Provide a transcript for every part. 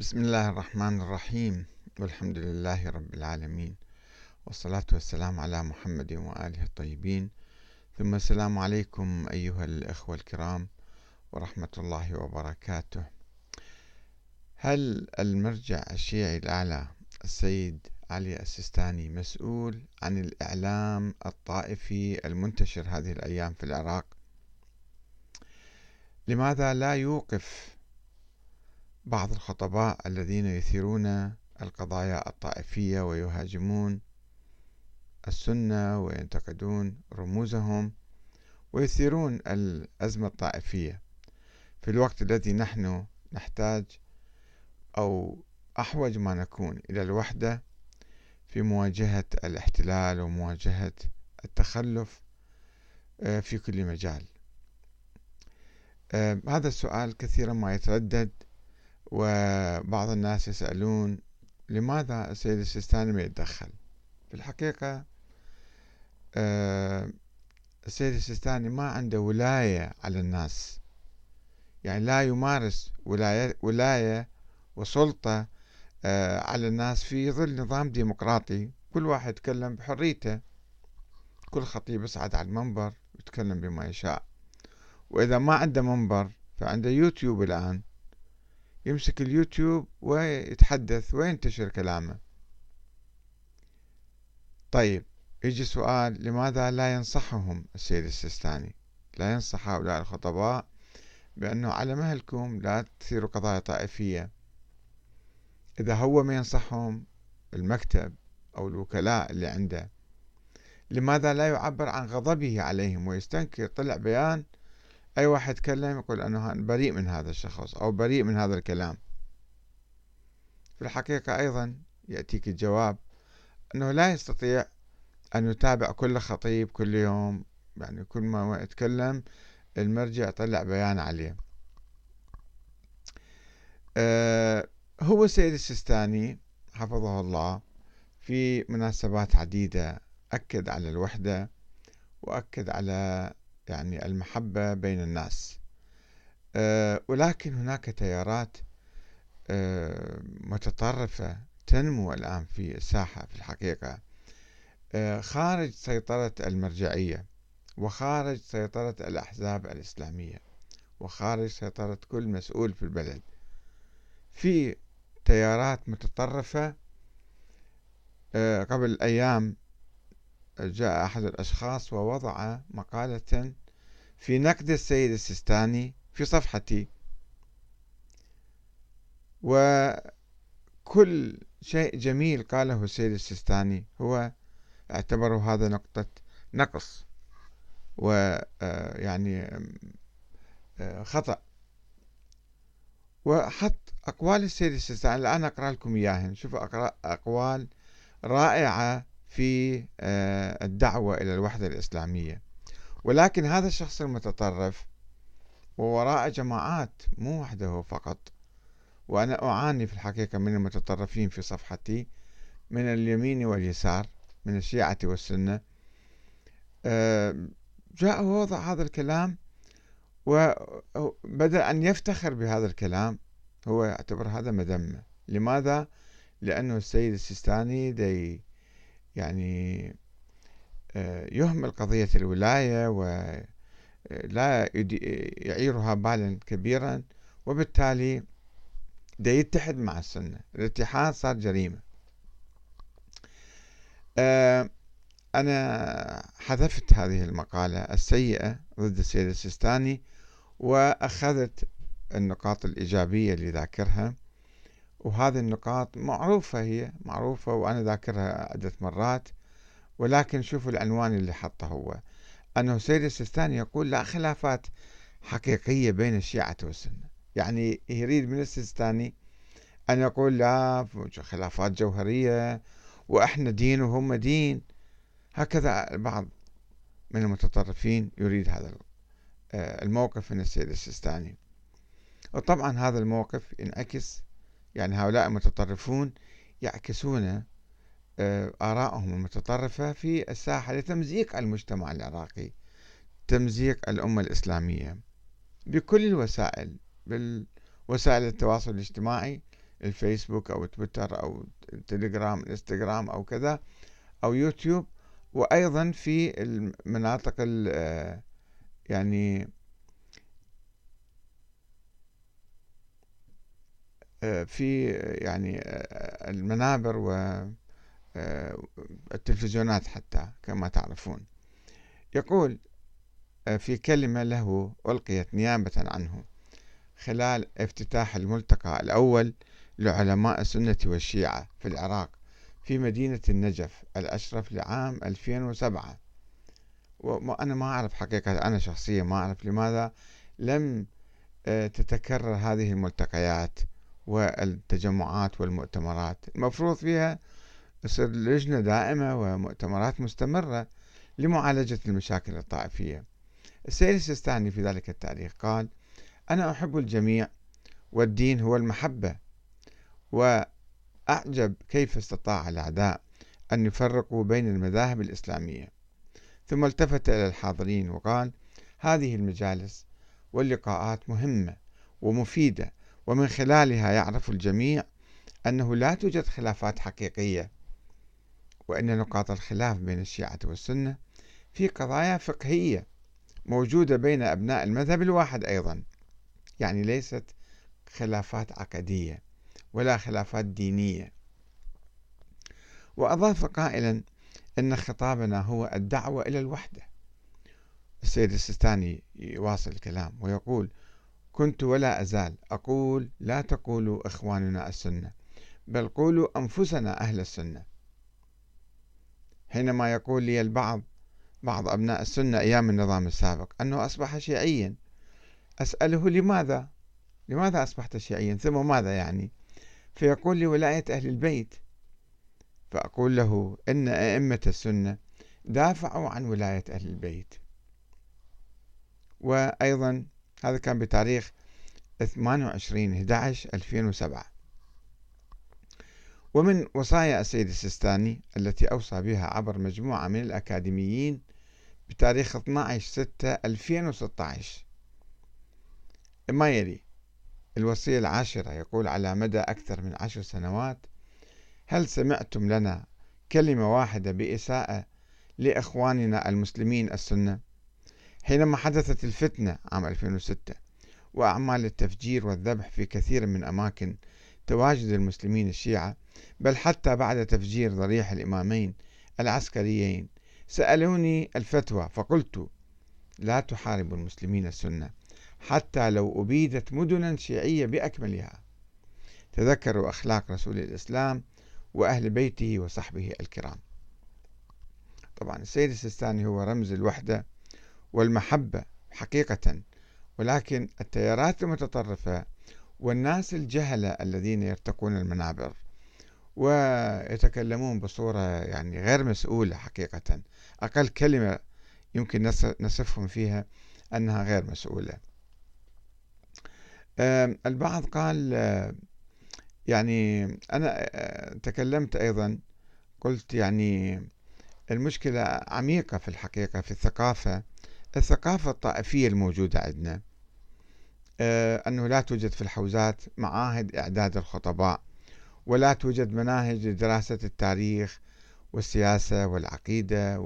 بسم الله الرحمن الرحيم. والحمد لله رب العالمين. والصلاة والسلام على محمد وآله الطيبين. ثم السلام عليكم أيها الأخوة الكرام ورحمة الله وبركاته. هل المرجع الشيعي الأعلى السيد علي السيستاني مسؤول عن الإعلام الطائفي المنتشر هذه الأيام في العراق؟ لماذا لا يوقف بعض الخطباء الذين يثيرون القضايا الطائفية ويهاجمون السنة وينتقدون رموزهم ويثيرون الأزمة الطائفية. في الوقت الذي نحن نحتاج أو أحوج ما نكون إلى الوحدة في مواجهة الاحتلال ومواجهة التخلف آه، في كل مجال. آه، هذا السؤال كثيرا ما يتردد. وبعض الناس يسألون لماذا السيد السيستاني ما يتدخل؟ في الحقيقة آه، السيد السيستاني ما عنده ولاية على الناس. يعني لا يمارس ولاية, ولاية وسلطة آه، على الناس في ظل نظام ديمقراطي. كل واحد يتكلم بحريته. كل خطيب يصعد على المنبر يتكلم بما يشاء. وإذا ما عنده منبر فعنده يوتيوب الآن. يمسك اليوتيوب ويتحدث وينتشر كلامه. طيب يجي سؤال لماذا لا ينصحهم السيد السيستاني؟ لا ينصح هؤلاء الخطباء بأنه على مهلكم لا تثيروا قضايا طائفية. إذا هو ما ينصحهم المكتب أو الوكلاء اللي عنده لماذا لا يعبر عن غضبه عليهم ويستنكر طلع بيان أي واحد يتكلم يقول أنه بريء من هذا الشخص أو بريء من هذا الكلام. في الحقيقة أيضا يأتيك الجواب أنه لا يستطيع أن يتابع كل خطيب كل يوم يعني كل ما يتكلم المرجع يطلع بيان عليه. أه هو السيد السيستاني حفظه الله في مناسبات عديدة أكد على الوحدة وأكد على يعني المحبة بين الناس. أه ولكن هناك تيارات أه متطرفة تنمو الآن في الساحة في الحقيقة. أه خارج سيطرة المرجعية وخارج سيطرة الأحزاب الإسلامية وخارج سيطرة كل مسؤول في البلد. في تيارات متطرفة قبل أيام جاء أحد الأشخاص ووضع مقالة في نقد السيد السيستاني في صفحتي. وكل شيء جميل قاله السيد السيستاني هو اعتبره هذا نقطة نقص ويعني آه، آه، خطأ. وحط أقوال السيد السيستاني الآن أقرأ لكم إياهن. شوفوا أقرأ أقوال رائعة في آه، الدعوة إلى الوحدة الإسلامية. ولكن هذا الشخص المتطرف ووراء جماعات مو وحده فقط وأنا أعاني في الحقيقة من المتطرفين في صفحتي من اليمين واليسار من الشيعة والسنة. جاء ووضع هذا الكلام وبدأ أن يفتخر بهذا الكلام. هو يعتبر هذا مذمة. لماذا؟ لأنه السيد السيستاني دي يعني يهمل قضية الولاية ولا آه، يعيرها بالا كبيرا وبالتالي دا يتحد مع السنة. الاتحاد صار جريمة. آه، أنا حذفت هذه المقالة السيئة ضد السيد السيستاني وأخذت النقاط الإيجابية اللي ذاكرها وهذه النقاط معروفة هي معروفة وأنا ذاكرها عدة مرات. ولكن شوفوا العنوان اللي حطه هو. أنه سيد السيستاني يقول لا خلافات حقيقية بين الشيعة والسنة. يعني يريد من السيستاني أن يقول لا خلافات جوهرية وإحنا دين وهم دين. هكذا البعض من المتطرفين يريد هذا آه، الموقف من السيد السيستاني. وطبعا هذا الموقف ينعكس يعني هؤلاء المتطرفون يعكسون آه، آرائهم المتطرفة في الساحة لتمزيق المجتمع العراقي تمزيق الأمة الإسلامية. بكل الوسائل بالوسائل التواصل الاجتماعي الفيسبوك أو تويتر أو تليجرام انستغرام أو كذا أو يوتيوب وأيضا في المناطق يعني في يعني المنابر والتلفزيونات حتى كما تعرفون. يقول في كلمة له ألقيت نيابة عنه خلال افتتاح الملتقى الأول لعلماء السنة والشيعة في العراق في مدينة النجف الأشرف لعام 2007 وأنا ما أعرف حقيقة أنا شخصيا ما أعرف لماذا لم آه، تتكرر هذه الملتقيات والتجمعات والمؤتمرات. المفروض فيها تصير لجنة دائمة ومؤتمرات مستمرة لمعالجة المشاكل الطائفية. السيد السيستاني في ذلك التاريخ قال أنا أحب الجميع والدين هو المحبة وأعجب كيف استطاع الأعداء أن يفرقوا بين المذاهب الإسلامية. ثم التفت إلى الحاضرين وقال هذه المجالس واللقاءات مهمة ومفيدة ومن خلالها يعرف الجميع أنه لا توجد خلافات حقيقية وأن نقاط الخلاف بين الشيعة والسنة في قضايا فقهية موجودة بين أبناء المذهب الواحد أيضا. يعني ليست خلافات عقدية ولا خلافات دينية. وأضاف قائلا أن خطابنا هو الدعوة إلى الوحدة. السيد السيستاني يواصل الكلام ويقول كنت ولا أزال أقول لا تقولوا إخواننا السنة بل قولوا أنفسنا أهل السنة حينما يقول لي البعض بعض أبناء السنة أيام النظام السابق أنه أصبح شيعيا. أسأله لماذا؟ لماذا أصبحت شيعيا؟ ثم ماذا يعني؟ فيقول لي ولاية أهل البيت. فأقول له إن أئمة السنة دافعوا عن ولاية أهل البيت. وأيضا هذا كان بتاريخ 28 11 2007 ومن وصايا السيد السيستاني التي أوصى بها عبر مجموعة من الأكاديميين بتاريخ 12 6 2016 ما يلي الوصية العاشرة يقول على مدى أكثر من عشر سنوات هل سمعتم لنا كلمة واحدة بإساءة لإخواننا المسلمين السنة؟ حينما حدثت الفتنة عام 2006 وأعمال التفجير والذبح في كثير من أماكن تواجد المسلمين الشيعة بل حتى بعد تفجير ضريح الإمامين العسكريين. سألوني الفتوى فقلت لا تحاربوا المسلمين السنة حتى لو أبيدت مدنا شيعية بأكملها. تذكروا أخلاق رسول الإسلام وأهل بيته وصحبه الكرام. طبعا السيد السيستاني هو رمز الوحدة والمحبة حقيقة ولكن التيارات المتطرفة والناس الجهلة الذين يرتقون المنابر ويتكلمون بصورة يعني غير مسؤولة حقيقة. أقل كلمة يمكن نصفهم فيها أنها غير مسؤولة. البعض قال يعني أنا تكلمت أيضا قلت يعني المشكلة عميقة في الحقيقة في الثقافة. الثقافة الطائفية الموجودة عندنا. أنه لا توجد في الحوزات معاهد إعداد الخطباء ولا توجد مناهج لدراسة التاريخ والسياسة والعقيدة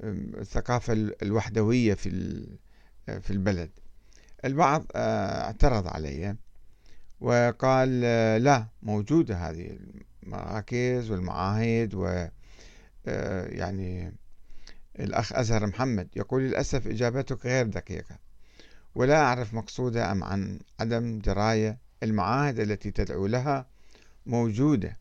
والثقافة الوحدوية في في البلد. البعض اعترض علي وقال لا موجودة هذه المراكز والمعاهد و يعني الأخ أزهر محمد يقول للأسف إجابتك غير دقيقة. ولا أعرف مقصودة أم عن عدم دراية. المعاهد التي تدعو لها موجودة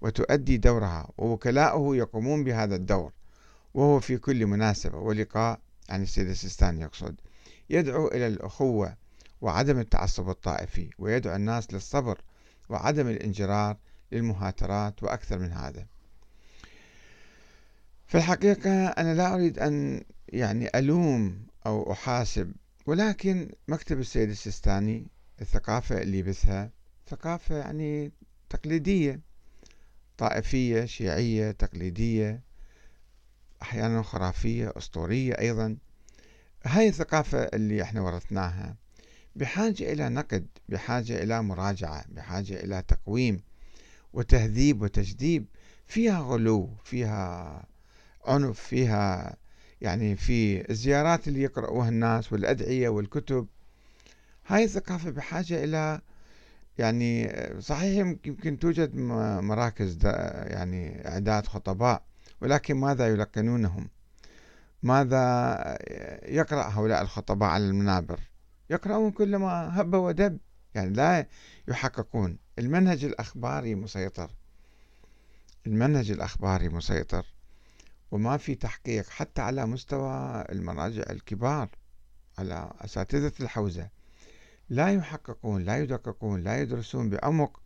وتؤدي دورها ووكلاؤه يقومون بهذا الدور وهو في كل مناسبة ولقاء عن السيد السيستاني يقصد. يدعو إلى الأخوة وعدم التعصب الطائفي ويدعو الناس للصبر وعدم الانجرار للمهاترات وأكثر من هذا. في الحقيقة أنا لا أريد أن يعني ألوم أو أحاسب ولكن مكتب السيد السيستاني الثقافة اللي يبثها ثقافة يعني تقليدية طائفية شيعية تقليدية أحيانا خرافية أسطورية أيضا. هاي الثقافة اللي إحنا ورثناها بحاجة إلى نقد بحاجة إلى مراجعة بحاجة إلى تقويم وتهذيب وتجديب فيها غلو فيها عنف فيها يعني في الزيارات اللي يقرأوها الناس والأدعية والكتب هاي الثقافة بحاجة إلى يعني صحيح يمكن توجد مراكز يعني إعداد خطباء ولكن ماذا يلقنونهم؟ ماذا يقرأ هؤلاء الخطباء على المنابر؟ يقرأون كل ما هب ودب يعني لا يحققون. المنهج الأخباري مسيطر. المنهج الأخباري مسيطر. وما في تحقيق حتى على مستوى المراجع الكبار على أساتذة الحوزة. لا يحققون لا يدققون لا يدرسون بعمق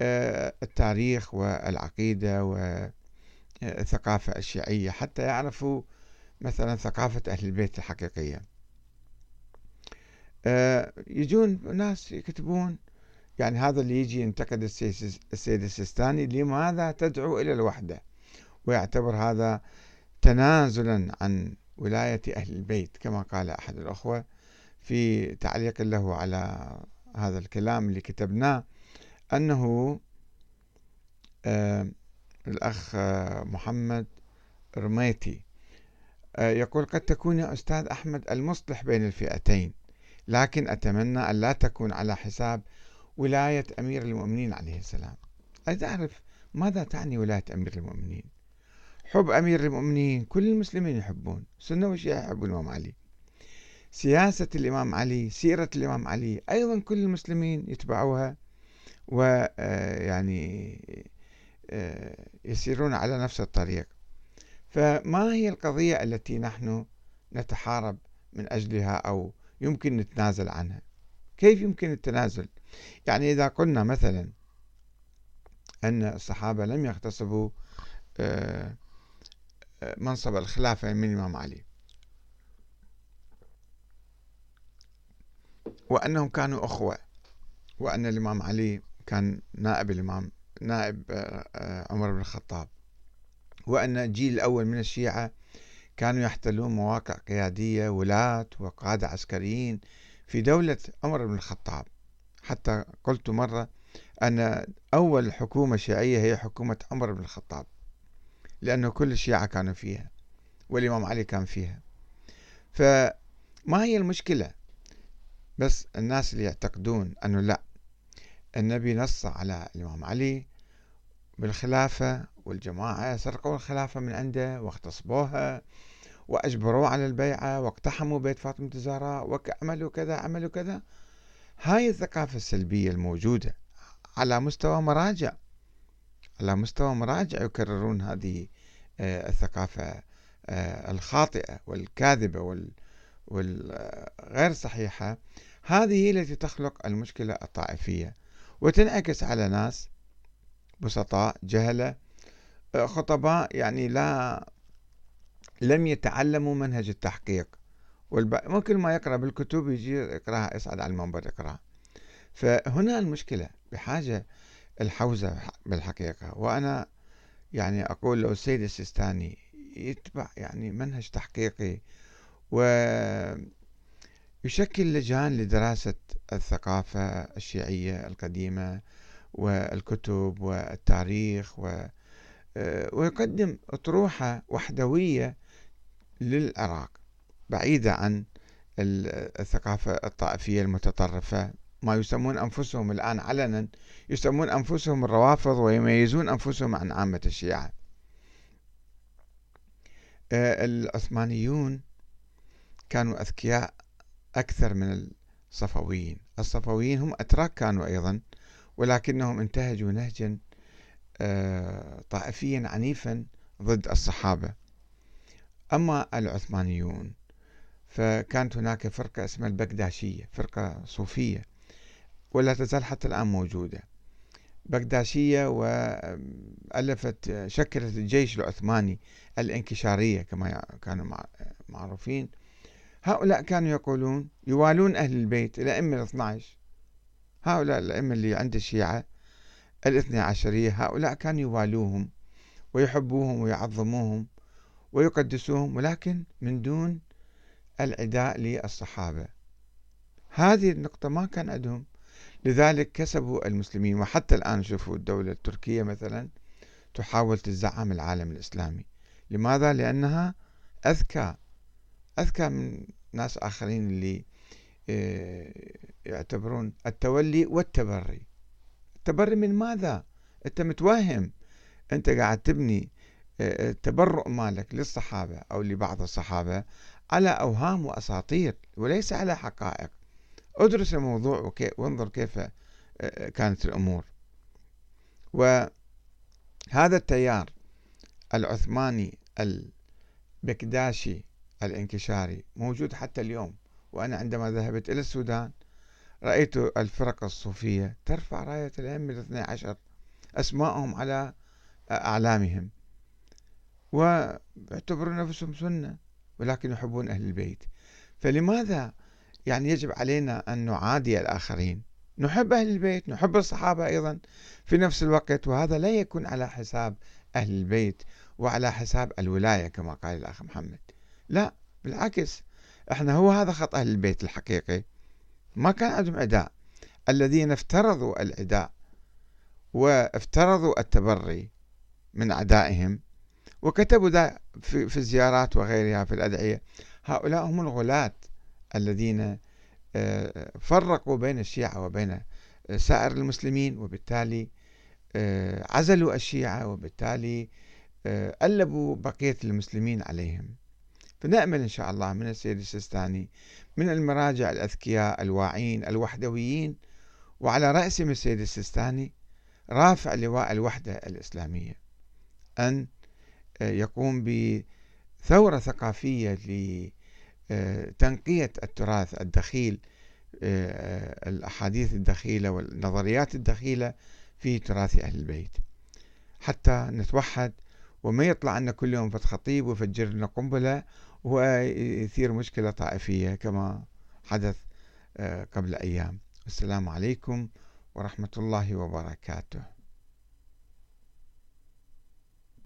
آه، التاريخ والعقيدة والثقافة الشيعية حتى يعرفوا مثلا ثقافة أهل البيت الحقيقية. آه، يجون ناس يكتبون. يعني هذا اللي يجي ينتقد السيد السيستاني لماذا تدعو إلى الوحدة؟ ويعتبر هذا تنازلا عن ولاية أهل البيت كما قال أحد الأخوة في تعليق له على هذا الكلام اللي كتبناه أنه آه الأخ آه محمد رميتي آه يقول قد تكون يا أستاذ أحمد المصلح بين الفئتين لكن أتمنى أن لا تكون على حساب ولاية أمير المؤمنين عليه السلام. أريد أعرف ماذا تعني ولاية أمير المؤمنين؟ حب أمير المؤمنين كل المسلمين يحبون سنة وشيعة يحبون الإمام علي. سياسة الإمام علي سيرة الإمام علي أيضا كل المسلمين يتبعوها ويعني آه، آه، يسيرون على نفس الطريق. فما هي القضية التي نحن نتحارب من أجلها أو يمكن نتنازل عنها؟ كيف يمكن التنازل؟ يعني إذا قلنا مثلا أن الصحابة لم يغتصبوا آه، منصب الخلافة من الإمام علي وأنهم كانوا أخوة وأن الإمام علي كان نائب الإمام نائب آه، آه، عمر بن الخطاب. وأن الجيل الأول من الشيعة كانوا يحتلون مواقع قيادية ولاة وقادة عسكريين في دولة عمر بن الخطاب. حتى قلت مرة أن أول حكومة شيعية هي حكومة عمر بن الخطاب. لأنه كل الشيعة كانوا فيها والإمام علي كان فيها. فما هي المشكلة؟ بس الناس اللي يعتقدون أنه لا النبي نص على الإمام علي بالخلافة والجماعة سرقوا الخلافة من عنده واغتصبوها وأجبروه على البيعة واقتحموا بيت فاطمة الزهراء وعملوا كذا عملوا كذا. هاي الثقافة السلبية الموجودة على مستوى مراجع. على مستوى مراجع يكررون هذه آه، الثقافة آه، الخاطئة والكاذبة والغير صحيحة. هذه التي تخلق المشكلة الطائفية. وتنعكس على ناس بسطاء جهلة آه، خطباء يعني لا لم يتعلموا منهج التحقيق. ممكن ما يقرأ بالكتب يجي يقرأها يصعد على المنبر يقرأها. فهنا المشكلة بحاجة الحوزة بالحقيقة. وأنا يعني أقول لو السيد السيستاني يتبع يعني منهج تحقيقي ويشكل لجان لدراسة الثقافة الشيعية القديمة والكتب والتاريخ و ويقدم أطروحة وحدوية للعراق بعيدة عن الثقافة الطائفية المتطرفة. ما يسمون أنفسهم الآن علنا يسمون أنفسهم الروافض ويميزون أنفسهم عن عامة الشيعة. آه، العثمانيون كانوا أذكياء أكثر من الصفويين. الصفويين هم أتراك كانوا أيضا ولكنهم انتهجوا نهجا آه، طائفيا عنيفا ضد الصحابة. أما العثمانيون فكانت هناك فرقة اسمها البكداشية فرقة صوفية. ولا تزال حتى الآن موجودة. بغداشية وألفت شكلت الجيش العثماني الانكشارية كما كانوا معروفين. هؤلاء كانوا يقولون يوالون أهل البيت الأئمة الاثنى عشر هؤلاء الأئمة اللي عند الشيعة الاثنى عشرية هؤلاء كانوا يوالوهم ويحبوهم ويعظموهم ويقدسوهم ولكن من دون العداء للصحابة. هذه النقطة ما كان عندهم. لذلك كسبوا المسلمين. وحتى الآن شوفوا الدولة التركية مثلا تحاول تزعم العالم الإسلامي. لماذا؟ لأنها أذكى أذكى من ناس آخرين اللي آه، يعتبرون التولي والتبري. التبري من ماذا؟ أنت متوهم. أنت قاعد تبني آه، التبرؤ مالك للصحابة أو لبعض الصحابة على أوهام وأساطير وليس على حقائق. ادرس الموضوع وانظر كيف آه، كانت الأمور. وهذا التيار العثماني البكداشي الانكشاري موجود حتى اليوم. وأنا عندما ذهبت إلى السودان رأيت الفرق الصوفية ترفع راية الأئمة الاثني عشر أسماءهم على أعلامهم. ويعتبرون نفسهم سنة ولكن يحبون أهل البيت. فلماذا يعني يجب علينا أن نعادي الآخرين. نحب أهل البيت نحب الصحابة أيضا في نفس الوقت وهذا لا يكون على حساب أهل البيت وعلى حساب الولاية كما قال الأخ محمد. لا بالعكس إحنا هو هذا خط أهل البيت الحقيقي. ما كان عندهم عداء الذين افترضوا العداء وافترضوا التبري من أعدائهم وكتبوا ذا في, في الزيارات وغيرها في الأدعية هؤلاء هم الغلاة. الذين آه، فرقوا بين الشيعة وبين سائر المسلمين وبالتالي آه، عزلوا الشيعة وبالتالي آه، ألبوا بقية المسلمين عليهم. فنأمل إن شاء الله من السيد السيستاني من المراجع الأذكياء الواعين الوحدويين وعلى رأسهم السيد السيستاني رافع لواء الوحدة الإسلامية أن يقوم بثورة ثقافية لتنقية التراث الدخيل الأحاديث الدخيلة والنظريات الدخيلة في تراث أهل البيت. حتى نتوحد وما يطلع عنا كل يوم فت خطيب ويفجر لنا قنبلة ويثير مشكلة طائفية كما حدث قبل أيام. السلام عليكم ورحمة الله وبركاته.